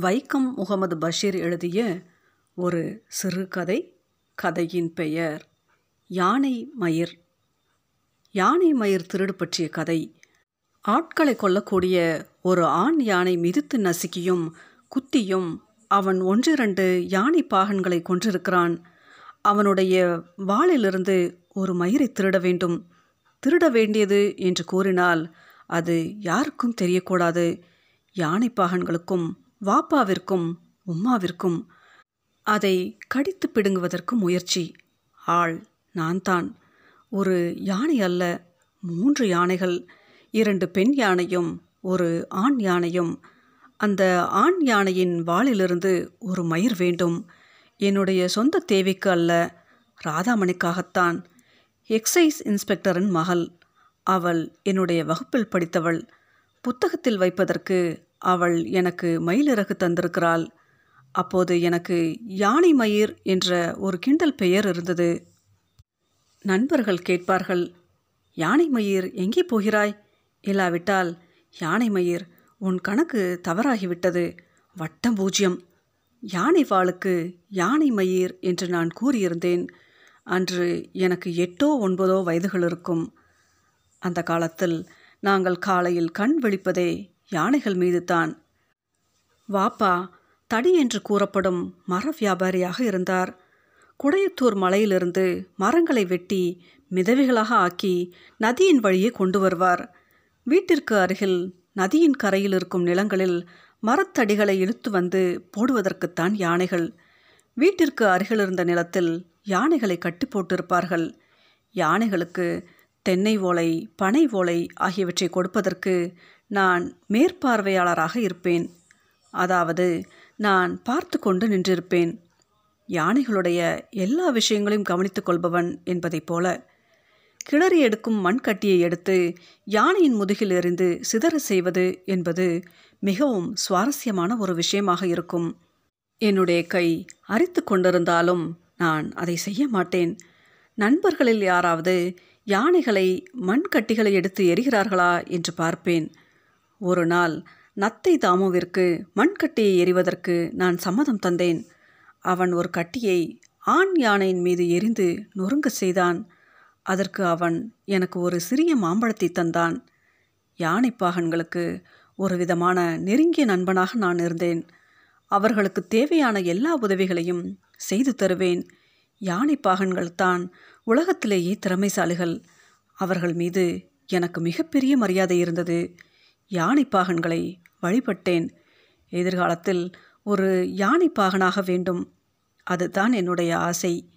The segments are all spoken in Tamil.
வைக்கம் முகமது பஷீர் எழுதிய ஒரு சிறுகதை கதையின் பெயர் யானை மயிர். யானை மயிர் திருடு பற்றிய கதை. ஆட்களை கொல்லக்கூடிய ஒரு ஆண் யானை மிதித்து நசுக்கியும் குத்தியும் அவன் ஒன்றிரண்டு யானை பாகன்களை கொன்றிருக்கிறான். அவனுடைய வாளிலிருந்து ஒரு மயிரை திருட வேண்டும். திருட வேண்டியது என்று கூறினால் அது யாருக்கும் தெரியக்கூடாது. யானை பாகன்களுக்கும் வாப்பாவிற்கும் உம்மாவிற்கும். அதை கடித்து பிடுங்குவதற்கு முயற்சி. ஆள் நான் தான் ஒரு யானை அல்ல மூன்று யானைகள். இரண்டு பெண் யானையும் ஒரு ஆண் யானையும். அந்த ஆண் யானையின் வாளிலிருந்து ஒரு மயிர் வேண்டும். என்னுடைய சொந்த தேவைக்கு அல்ல ராதாமணிக்காகத்தான். எக்ஸைஸ் இன்ஸ்பெக்டரின் மகள். அவள் என்னுடைய வகுப்பில் படித்தவள். புத்தகத்தில் வைப்பதற்கு அவள் எனக்கு மயிலிறகு தந்திருக்கிறாள். அப்போது எனக்கு யானை மயிர் என்ற ஒரு கிண்டல் பெயர் இருந்தது. நண்பர்கள் கேட்பார்கள் யானை மயிர் எங்கே போகிறாய்? இல்லாவிட்டால் யானை மயிர் உன் கணக்கு தவறாகிவிட்டது. வட்டம் பூஜ்யம். யானை வாளுக்கு யானை மயிர் என்று நான் கூறியிருந்தேன். அன்று எனக்கு எட்டோ ஒன்பதோ வயதுகள் இருக்கும். அந்த காலத்தில் நாங்கள் காலையில் கண் விழிப்பதே யானைகள் மீது தான் வாப்பா தடி என்று கூறப்படும் மர வியாபாரியாக இருந்தார். குடையத்தூர் மலையிலிருந்து மரங்களை வெட்டி மிதவைகளாக ஆக்கி நதியின் வழியே கொண்டு வருவார். வீட்டிற்கு அருகில் நதியின் கரையில் இருக்கும் நிலங்களில் மரத்தடிகளை இழுத்து வந்து போடுவதற்குத்தான் யானைகள். வீட்டிற்கு அருகில் இருந்த நிலத்தில் யானைகளை கட்டி போட்டிருப்பார்கள். யானைகளுக்கு தென்னை ஓலை பனை ஓலை ஆகியவற்றை கொடுப்பதற்கு நான் மேற்பார்வையாளராக இருப்பேன். அதாவது நான் பார்த்து கொண்டு நின்றிருப்பேன். யானைகளுடைய எல்லா விஷயங்களையும் கவனித்துக் கொள்பவன் என்பதைப் போல. கிளறி எடுக்கும் மண்கட்டியை எடுத்து யானையின் முதுகில் எறிந்து சிதற செய்வது என்பது மிகவும் சுவாரஸ்யமான ஒரு விஷயமாக இருக்கும். என்னுடைய கை அரித்து கொண்டிருந்தாலும் நான் அதை செய்ய மாட்டேன். நண்பர்களில் யாராவது யானைகளை மண்கட்டிகளை எடுத்து எரிகிறார்களா என்று பார்ப்பேன். ஒரு நாள் நத்தை தாமுவிற்கு மண்கட்டியை எறிவதற்கு நான் சம்மதம் தந்தேன். அவன் ஒரு கட்டியை ஆண் யானையின் மீது எரிந்து நொறுங்க செய்தான். அதற்கு அவன் எனக்கு ஒரு சிறிய மாம்பழத்தை தந்தான். யானை பாகன்களுக்கு ஒரு விதமான நெருங்கிய நண்பனாக நான் இருந்தேன். அவர்களுக்கு தேவையான எல்லா உதவிகளையும் செய்து தருவேன். யானை பாகன்கள் தான் உலகத்திலேயே திறமைசாலிகள். அவர்கள் மீது எனக்கு மிகப்பெரிய மரியாதை இருந்தது. யானைப்பாகன்களை வழிபட்டேன். எதிர்காலத்தில் ஒரு யானை பாகனாக வேண்டும். அதுதான் என்னுடைய ஆசை.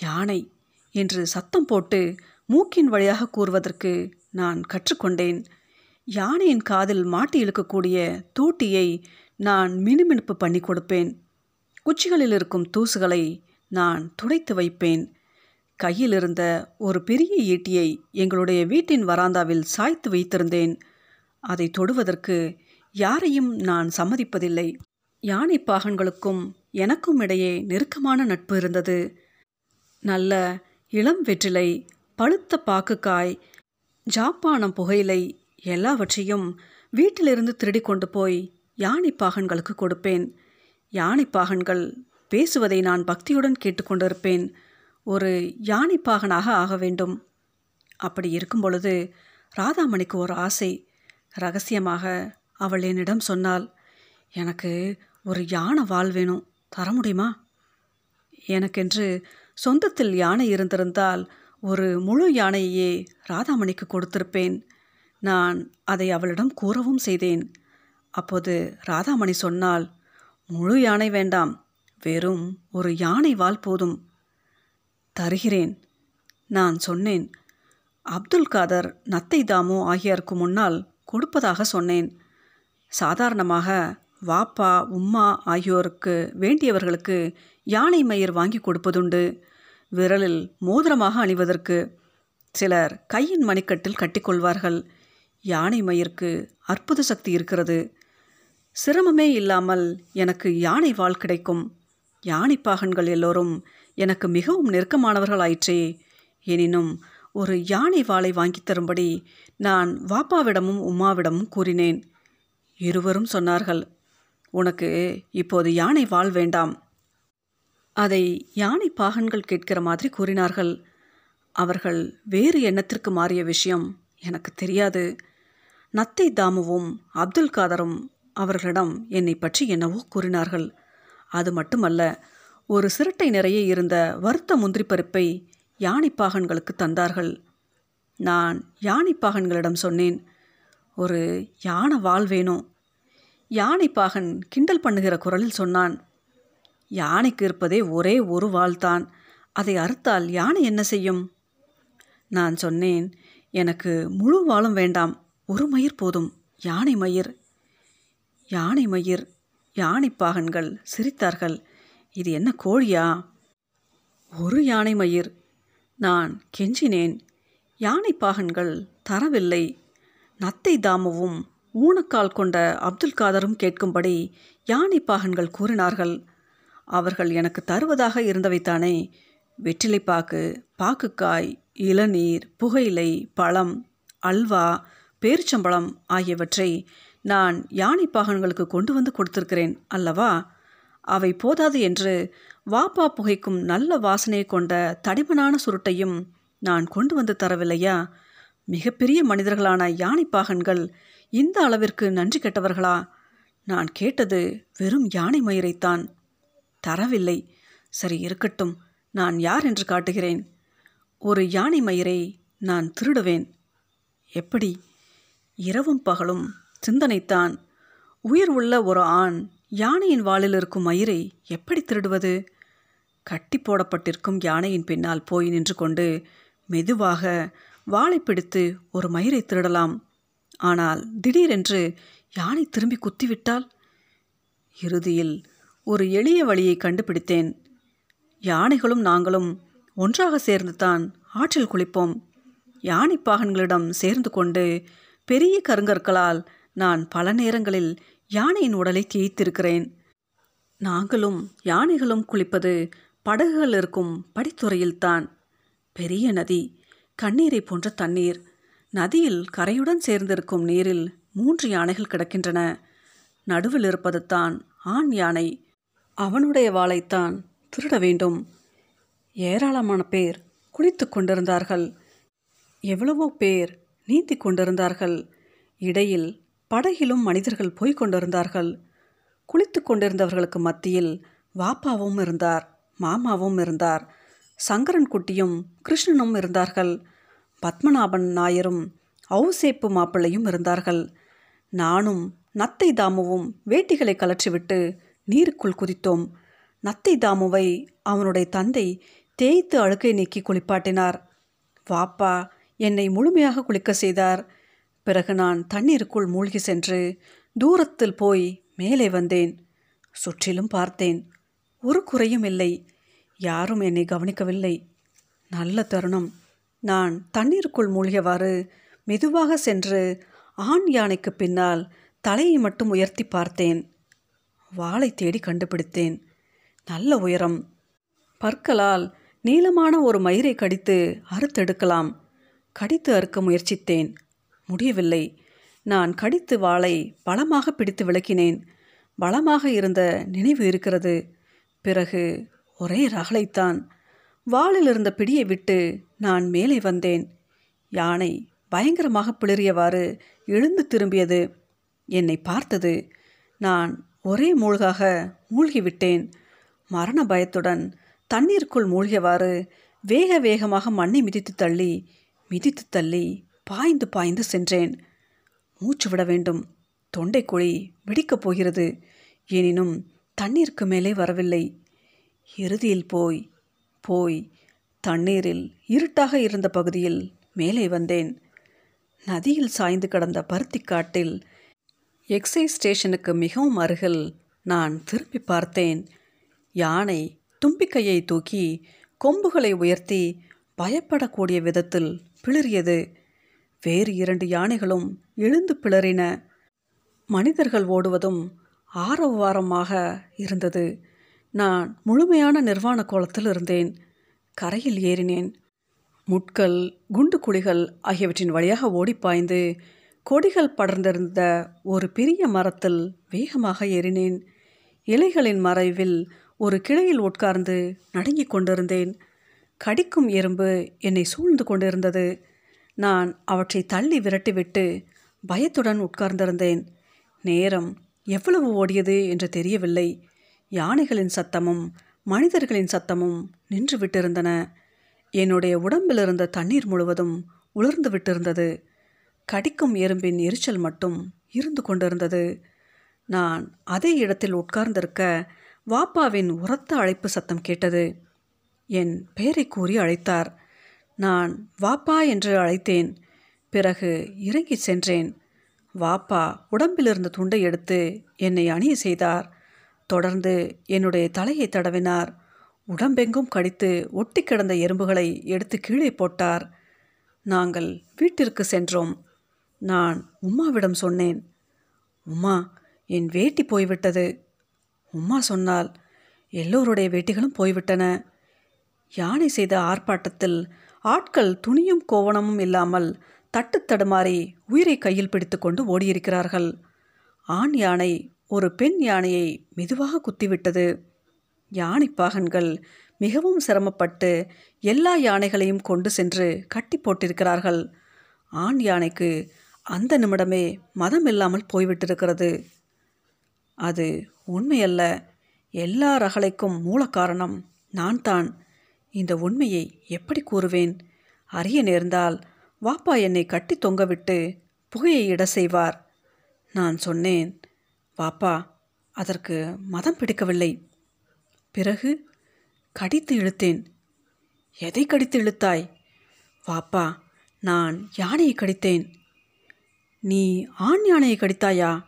யானை என்று சத்தம் போட்டு மூக்கின் வழியாக கூறுவதற்கு நான் கற்றுக்கொண்டேன். யானையின் காதில் மாட்டி இழுக்கக்கூடிய தூட்டியை நான் மினுமினுப்பு பண்ணி கொடுப்பேன். குச்சிகளில் இருக்கும் தூசுகளை நான் துடைத்து வைப்பேன். கையில் இருந்த ஒரு பெரிய ஈட்டியை எங்களுடைய வீட்டின் வராந்தாவில் சாய்த்து வைத்திருந்தேன். அதை தொடுவதற்கு யாரையும் நான் சம்மதிப்பதில்லை. யானை பாகன்களுக்கும் எனக்கும் இடையே நெருக்கமான நட்பு இருந்தது. நல்ல இளம் வெற்றிலை பழுத்த பாக்குக்காய் ஜாப்பானம் புகையிலை எல்லாவற்றையும் வீட்டிலிருந்து திருடி கொண்டு போய் யானை பாகன்களுக்கு கொடுப்பேன். யானை பாகன்கள் பேசுவதை நான் பக்தியுடன் கேட்டுக்கொண்டிருப்பேன் ஒரு யானை பாகனாக ஆக வேண்டும். அப்படி இருக்கும் பொழுது ராதாமணிக்கு ஒரு ஆசை. ரகசியமாக அவள் என்னிடம் சொன்னாள் எனக்கு ஒரு யானை வாள் வேணும் தர முடியுமா? எனக்கென்று சொந்தத்தில் யானை இருந்திருந்தால் ஒரு முழு யானையையே ராதாமணிக்கு கொடுத்திருப்பேன். நான் அதை அவளிடம் கூறவும் செய்தேன். அப்போது ராதாமணி சொன்னால் முழு யானை வேண்டாம் வெறும் ஒரு யானை வால் போதும். தருகிறேன். நான் சொன்னேன். அப்துல் காதர் நத்தை தாமு ஆகியோருக்கு முன்னால் கொடுப்பதாக சொன்னேன். சாதாரணமாக வாப்பா உம்மா ஆகியோருக்கு வேண்டியவர்களுக்கு யானை மயிர் வாங்கி கொடுப்பதுண்டு. விரலில் மோதிரமாக அணிவதற்கு சிலர் கையின் மணிக்கட்டில் கட்டிக்கொள்வார்கள். யானை மயிருக்கு அற்புத சக்தி இருக்கிறது. சிரமமே இல்லாமல் எனக்கு யானை வாள் கிடைக்கும். யானை பாகன்கள் எல்லோரும் எனக்கு மிகவும் நெருக்கமானவர்கள் ஆயிற்றே எனினும் ஒரு யானை வாளை வாங்கி தரும்படி நான் வாப்பாவிடமும் உம்மாவிடமும் கூறினேன். இருவரும் சொன்னார்கள் உனக்கு இப்போது யானை வாள் வேண்டாம். அதை யானை பாகன்கள் கேட்கிற மாதிரி கூறினார்கள் அவர்கள் வேறு எண்ணத்திற்கு மாறிய விஷயம் எனக்கு தெரியாது. நத்தை தாமுவும் அப்துல் காதரும் அவர்களிடம் என்னை பற்றி என்னவோ கூறினார்கள். அது மட்டுமல்ல ஒரு சிரட்டை நிறைய இருந்த வறுத்த முந்திரி பருப்பை யானைப்பாகன்களுக்கு தந்தார்கள். நான் யானைப்பாகன்களிடம் சொன்னேன் ஒரு யானை வால் வேணும் யானைப்பாகன் கிண்டல் பண்ணுகிற குரலில் சொன்னான் யானைக்கு இருப்பதே ஒரே ஒரு வாள்தான் அதை அறுத்தால் யானை என்ன செய்யும்? நான் சொன்னேன் எனக்கு முழு வாளும் வேண்டாம் ஒரு மயிர் போதும் யானை மயிர். யானை மயிர் யானைப்பாகன்கள் சிரித்தார்கள் இது என்ன கோழியா? ஒரு யானை மயிர் நான் கெஞ்சினேன். யானை பாகன்கள் தரவில்லை. நத்தை தாமுவும் ஊனக்கால் கொண்ட அப்துல் காதரும் கேட்கும்படி யானை பாகன்கள் கூறினார்கள். அவர்கள் எனக்கு தருவதாக இருந்தவைத்தானே வெற்றிலைப்பாக்கு பாக்குக்காய் இளநீர் புகையிலை பழம் அல்வா பேரிச்சம்பழம் ஆகியவற்றை நான் யானை பாகன்களுக்கு கொண்டு வந்து கொடுத்திருக்கிறேன் அல்லவா? அவை போதாது என்று வாப்பா புகைக்கும் நல்ல வாசனை கொண்ட தடிமனான சுருட்டையும் நான் கொண்டு வந்து தரவில்லையா? மிகப்பெரிய மனிதர்களான யானை பாகன்கள் இந்த அளவிற்கு நன்றி கெட்டவர்களா? நான் கேட்டது வெறும் யானை மயிரைத்தான். தரவில்லை. சரி இருக்கட்டும். நான் யார் என்று காட்டுகிறேன். ஒரு யானை மயிரை நான் திருடுவேன். எப்படி? இரவும் பகலும் சிந்தனைத்தான். உயிர் உள்ள ஒரு ஆண் யானையின் வாளில் இருக்கும் மயிரை எப்படி திருடுவது? கட்டி போடப்பட்டிருக்கும் யானையின் பின்னால் போய் நின்று கொண்டு மெதுவாக வாளை பிடித்து ஒரு மயிரை திருடலாம். ஆனால் திடீரென்று யானை திரும்பி குத்திவிட்டால்? இறுதியில் ஒரு எளிய வழியை கண்டுபிடித்தேன். யானைகளும் நாங்களும் ஒன்றாக சேர்ந்து தான் ஆற்றில் குளிப்போம். யானை பாகன்களிடம் சேர்ந்து கொண்டு பெரிய கருங்கற்களால் நான் பல நேரங்களில் யானையின் உடலை தேய்த்திருக்கிறேன் நாங்களும் யானைகளும் குளிப்பது படகுகள் இருக்கும் படித்துறையில்தான். பெரிய நதி கண்ணீரை போன்ற தண்ணீர். நதியில் கரையுடன் சேர்ந்திருக்கும் நீரில் மூன்று யானைகள் கிடக்கின்றன. நடுவில் இருப்பது தான் ஆண் யானை. அவனுடைய வாளைத்தான் திருட வேண்டும். ஏராளமான பேர் குளித்து கொண்டிருந்தார்கள். எவ்வளவோ பேர் நீந்தி கொண்டிருந்தார்கள். இடையில் படகிலும் மனிதர்கள் போய்க் கொண்டிருந்தார்கள். குளித்து கொண்டிருந்தவர்களுக்கு மத்தியில் வாப்பாவும் இருந்தார் மாமாவும் இருந்தார் சங்கரன் குட்டியும் கிருஷ்ணனும் இருந்தார்கள் பத்மநாபன் நாயரும் ஔசேப்பு மாப்பிள்ளையும் இருந்தார்கள். நானும் நத்தை தாமுவும் வேட்டிகளை கலற்றிவிட்டு நீருக்குள் குதித்தோம். நத்தை தாமுவை அவனுடைய தந்தை தேய்த்து அழுக்கை நீக்கி குளிப்பாட்டினார். வாப்பா என்னை முழுமையாக குளிக்க செய்தார். பிறகு நான் தண்ணீருக்குள் மூழ்கி சென்று தூரத்தில் போய் மேலே வந்தேன். சுற்றிலும் பார்த்தேன். ஒரு குறையும் இல்லை. யாரும் என்னை கவனிக்கவில்லை. நல்ல தருணம். நான் தண்ணீருக்குள் மூழ்கியவாறு மெதுவாக சென்று ஆண் யானைக்கு பின்னால் தலையை மட்டும் உயர்த்தி பார்த்தேன். வாளை தேடி கண்டுபிடித்தேன். நல்ல உயரம். பற்களால் நீளமான ஒரு மயிரை கடித்து அறுத்தெடுக்கலாம். கடித்து அறுக்க முயற்சித்தேன். முடியவில்லை. நான் கடித்து வாளை பலமாக பிடித்து விளக்கினேன். பலமாக இருந்த நினைவு இருக்கிறது. பிறகு ஒரே ரகளைத்தான். வாளில் இருந்த பிடியை விட்டு நான் மேலே வந்தேன். யானை பயங்கரமாக பிளறியவாறு எழுந்து திரும்பியது. என்னை பார்த்தது. நான் ஒரே மூழ்காக மூழ்கிவிட்டேன். மரண பயத்துடன் தண்ணீருக்குள் மூழ்கியவாறு வேக வேகமாக மண்ணை மிதித்து தள்ளி மிதித்து தள்ளி பாய்ந்து பாய்ந்து சென்றேன். மூச்சு விட வேண்டும். தொண்டைக்குழி வெடிக்கப் போகிறது. எனினும் தண்ணீருக்கு மேலே வரவில்லை. இறுதியில் போய் போய் தண்ணீரில் இருட்டாக இருந்த பகுதியில் மேலே வந்தேன். நதியில் சாய்ந்து கிடந்த பருத்திக்காட்டில் எக்ஸைஸ் ஸ்டேஷனுக்கு மிகவும் அருகில் நான் திரும்பி பார்த்தேன். யானை தும்பிக்கையை தூக்கி கொம்புகளை உயர்த்தி பயப்படக்கூடிய விதத்தில் பிளிரியது வேறு இரண்டு யானைகளும் எழுந்து பிளறின. மனிதர்கள் ஓடுவதும் ஆரவாரமாக இருந்தது. நான் முழுமையான நிர்வாண கோலத்தில் இருந்தேன். கரையில் ஏறினேன். முட்கள் குண்டு குழிகள் ஆகியவற்றின் வழியாக ஓடிப்பாய்ந்து கொடிகள் படர்ந்திருந்த ஒரு பெரிய மரத்தில் வேகமாக ஏறினேன். இலைகளின் மறைவில் ஒரு கிளையில் உட்கார்ந்து நடுங்கிக் கொண்டிருந்தேன். கடிக்கும் எறும்பு என்னை சூழ்ந்து கொண்டிருந்தது. நான் அவற்றை தள்ளி விரட்டிவிட்டு பயத்துடன் உட்கார்ந்திருந்தேன். நேரம் எவ்வளவு ஓடியது என்று தெரியவில்லை. யானைகளின் சத்தமும் மனிதர்களின் சத்தமும் நின்று விட்டிருந்தன என்னுடைய உடம்பில் இருந்த தண்ணீர் முழுவதும் உலர்ந்து விட்டிருந்தது கடிக்கும் எறும்பின் எரிச்சல் மட்டும் இருந்து கொண்டிருந்தது. நான் அதே இடத்தில் உட்கார்ந்திருக்க வாப்பாவின் உரத்த அழைப்பு சத்தம் கேட்டது. என் பெயரை கூறி அழைத்தார். நான் வாப்பா என்று அழைத்தேன். பிறகு இறங்கி சென்றேன். வாப்பா உடம்பிலிருந்த துண்டை எடுத்து என்னை அணிய செய்தார். தொடர்ந்து என்னுடைய தலையை தடவினார். உடம்பெங்கும் கடித்து ஒட்டி கிடந்த எறும்புகளை எடுத்து கீழே போட்டார். நாங்கள் வீட்டிற்கு சென்றோம். நான் உம்மாவிடம் சொன்னேன் உம்மா என் வேட்டி போய்விட்டது. உம்மா சொன்னால் எல்லோருடைய வேட்டிகளும் போய்விட்டன. யானை செய்த ஆர்ப்பாட்டத்தில் ஆட்கள் துணியும் கோவணமும் இல்லாமல் தட்டு தடுமாறி உயிரை கையில் பிடித்துக்கொண்டு ஓடியிருக்கிறார்கள். ஆண் யானை ஒரு பெண் யானையை மெதுவாக குத்திவிட்டது. யானை பாகன்கள் மிகவும் சிரமப்பட்டு எல்லா யானைகளையும் கொண்டு சென்று கட்டி போட்டிருக்கிறார்கள். ஆண் யானைக்கு அந்த நிமிடமே மதம் இல்லாமல் போய்விட்டிருக்கிறது. அது உண்மையல்ல எல்லா ரகளைக்கும் மூல காரணம் நான் தான். இந்த உண்மையை எப்படி கூறுவேன்? அறிய நேர்ந்தால் வாப்பா என்னை கட்டி தொங்கவிட்டு புகையை இட செய்வார். நான் சொன்னேன் வாப்பா அதற்கு மதம் பிடிக்கவில்லை. பிறகு கடித்து இழுத்தேன். எதை கடித்து இழுத்தாய்? வாப்பா நான் யானையை கடித்தேன். நீ ஆண் யானையை கடித்தாயா?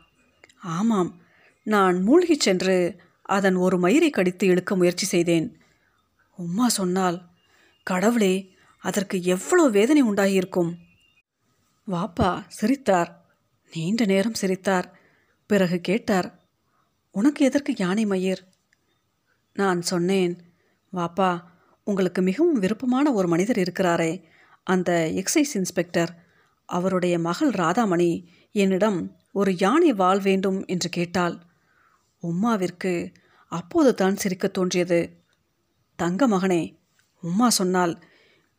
ஆமாம் நான் மூழ்கிச் சென்று அதன் ஒரு மயிரை கடித்து இழுக்க முயற்சி செய்தேன். உம்மா சொன்னால் கடவுளே அதற்கு எவ்வளோ வேதனை உண்டாகியிருக்கும்? வாப்பா சிரித்தார். நீண்ட நேரம் சிரித்தார். பிறகு கேட்டார் உனக்கு எதற்கு யானை மயிர்? நான் சொன்னேன் வாப்பா உங்களுக்கு மிகவும் விருப்பமான ஒரு மனிதர் இருக்கிறாரே அந்த எக்ஸைஸ் இன்ஸ்பெக்டர். அவருடைய மகள் ராதாமணி என்னிடம் ஒரு யானை வாழ் வேண்டும் என்று கேட்டாள். உம்மாவிற்கு அப்போது தான் சிரிக்கத் தோன்றியது. தங்க மகனே உம்மா சொன்னால்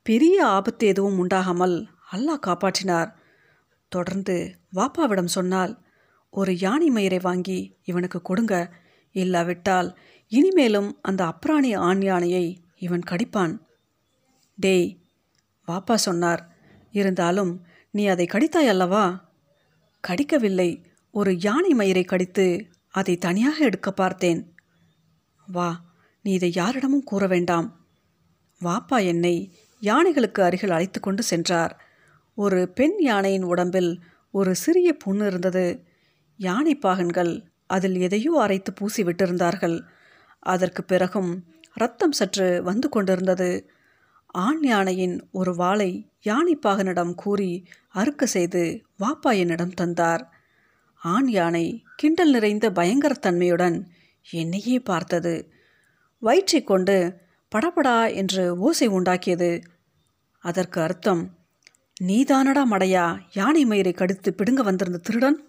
பெரிய ஆபத்து எதுவும் உண்டாகாமல் அல்லாஹ் காப்பாற்றினார். தொடர்ந்து வாப்பாவிடம் சொன்னால் ஒரு யானை மயிரை வாங்கி இவனுக்கு கொடுங்க. இல்லாவிட்டால் இனிமேலும் அந்த அப்ராணி ஆண் யானையை இவன் கடிப்பான். டேய் வாப்பா சொன்னார் இருந்தாலும் நீ அதை கடித்தாய் அல்லவா? கடிக்கவில்லை. ஒரு யானை மயிரை கடித்து அதை தனியாக எடுக்க பார்த்தேன். வா நீ இதை யாரிடமும் கூற வேண்டாம். வாப்பா என்னை யானைகளுக்கு அருகில் அழைத்து கொண்டு சென்றார். ஒரு பெண் யானையின் உடம்பில் ஒரு சிறிய புண் இருந்தது. யானை பாகன்கள் அதில் எதையோ அரைத்து பூசி விட்டிருந்தார்கள். அதற்கு பிறகும் ரத்தம் சற்று வந்து கொண்டிருந்தது. ஆண் யானையின் ஒரு வாளை யானை பாகனிடம் கூறி அறுக்க செய்து வாப்பா என்னிடம் தந்தார். ஆண் யானை கிண்டல் நிறைந்த பயங்கரத்தன்மையுடன் என்னையே பார்த்தது. வயிற்றை கொண்டு படபடா என்று ஓசை உண்டாக்கியது. அதற்கு அர்த்தம் நீதானடா மடையா யானை மயிரை கடித்து பிடுங்க வந்திருந்த திருடன்?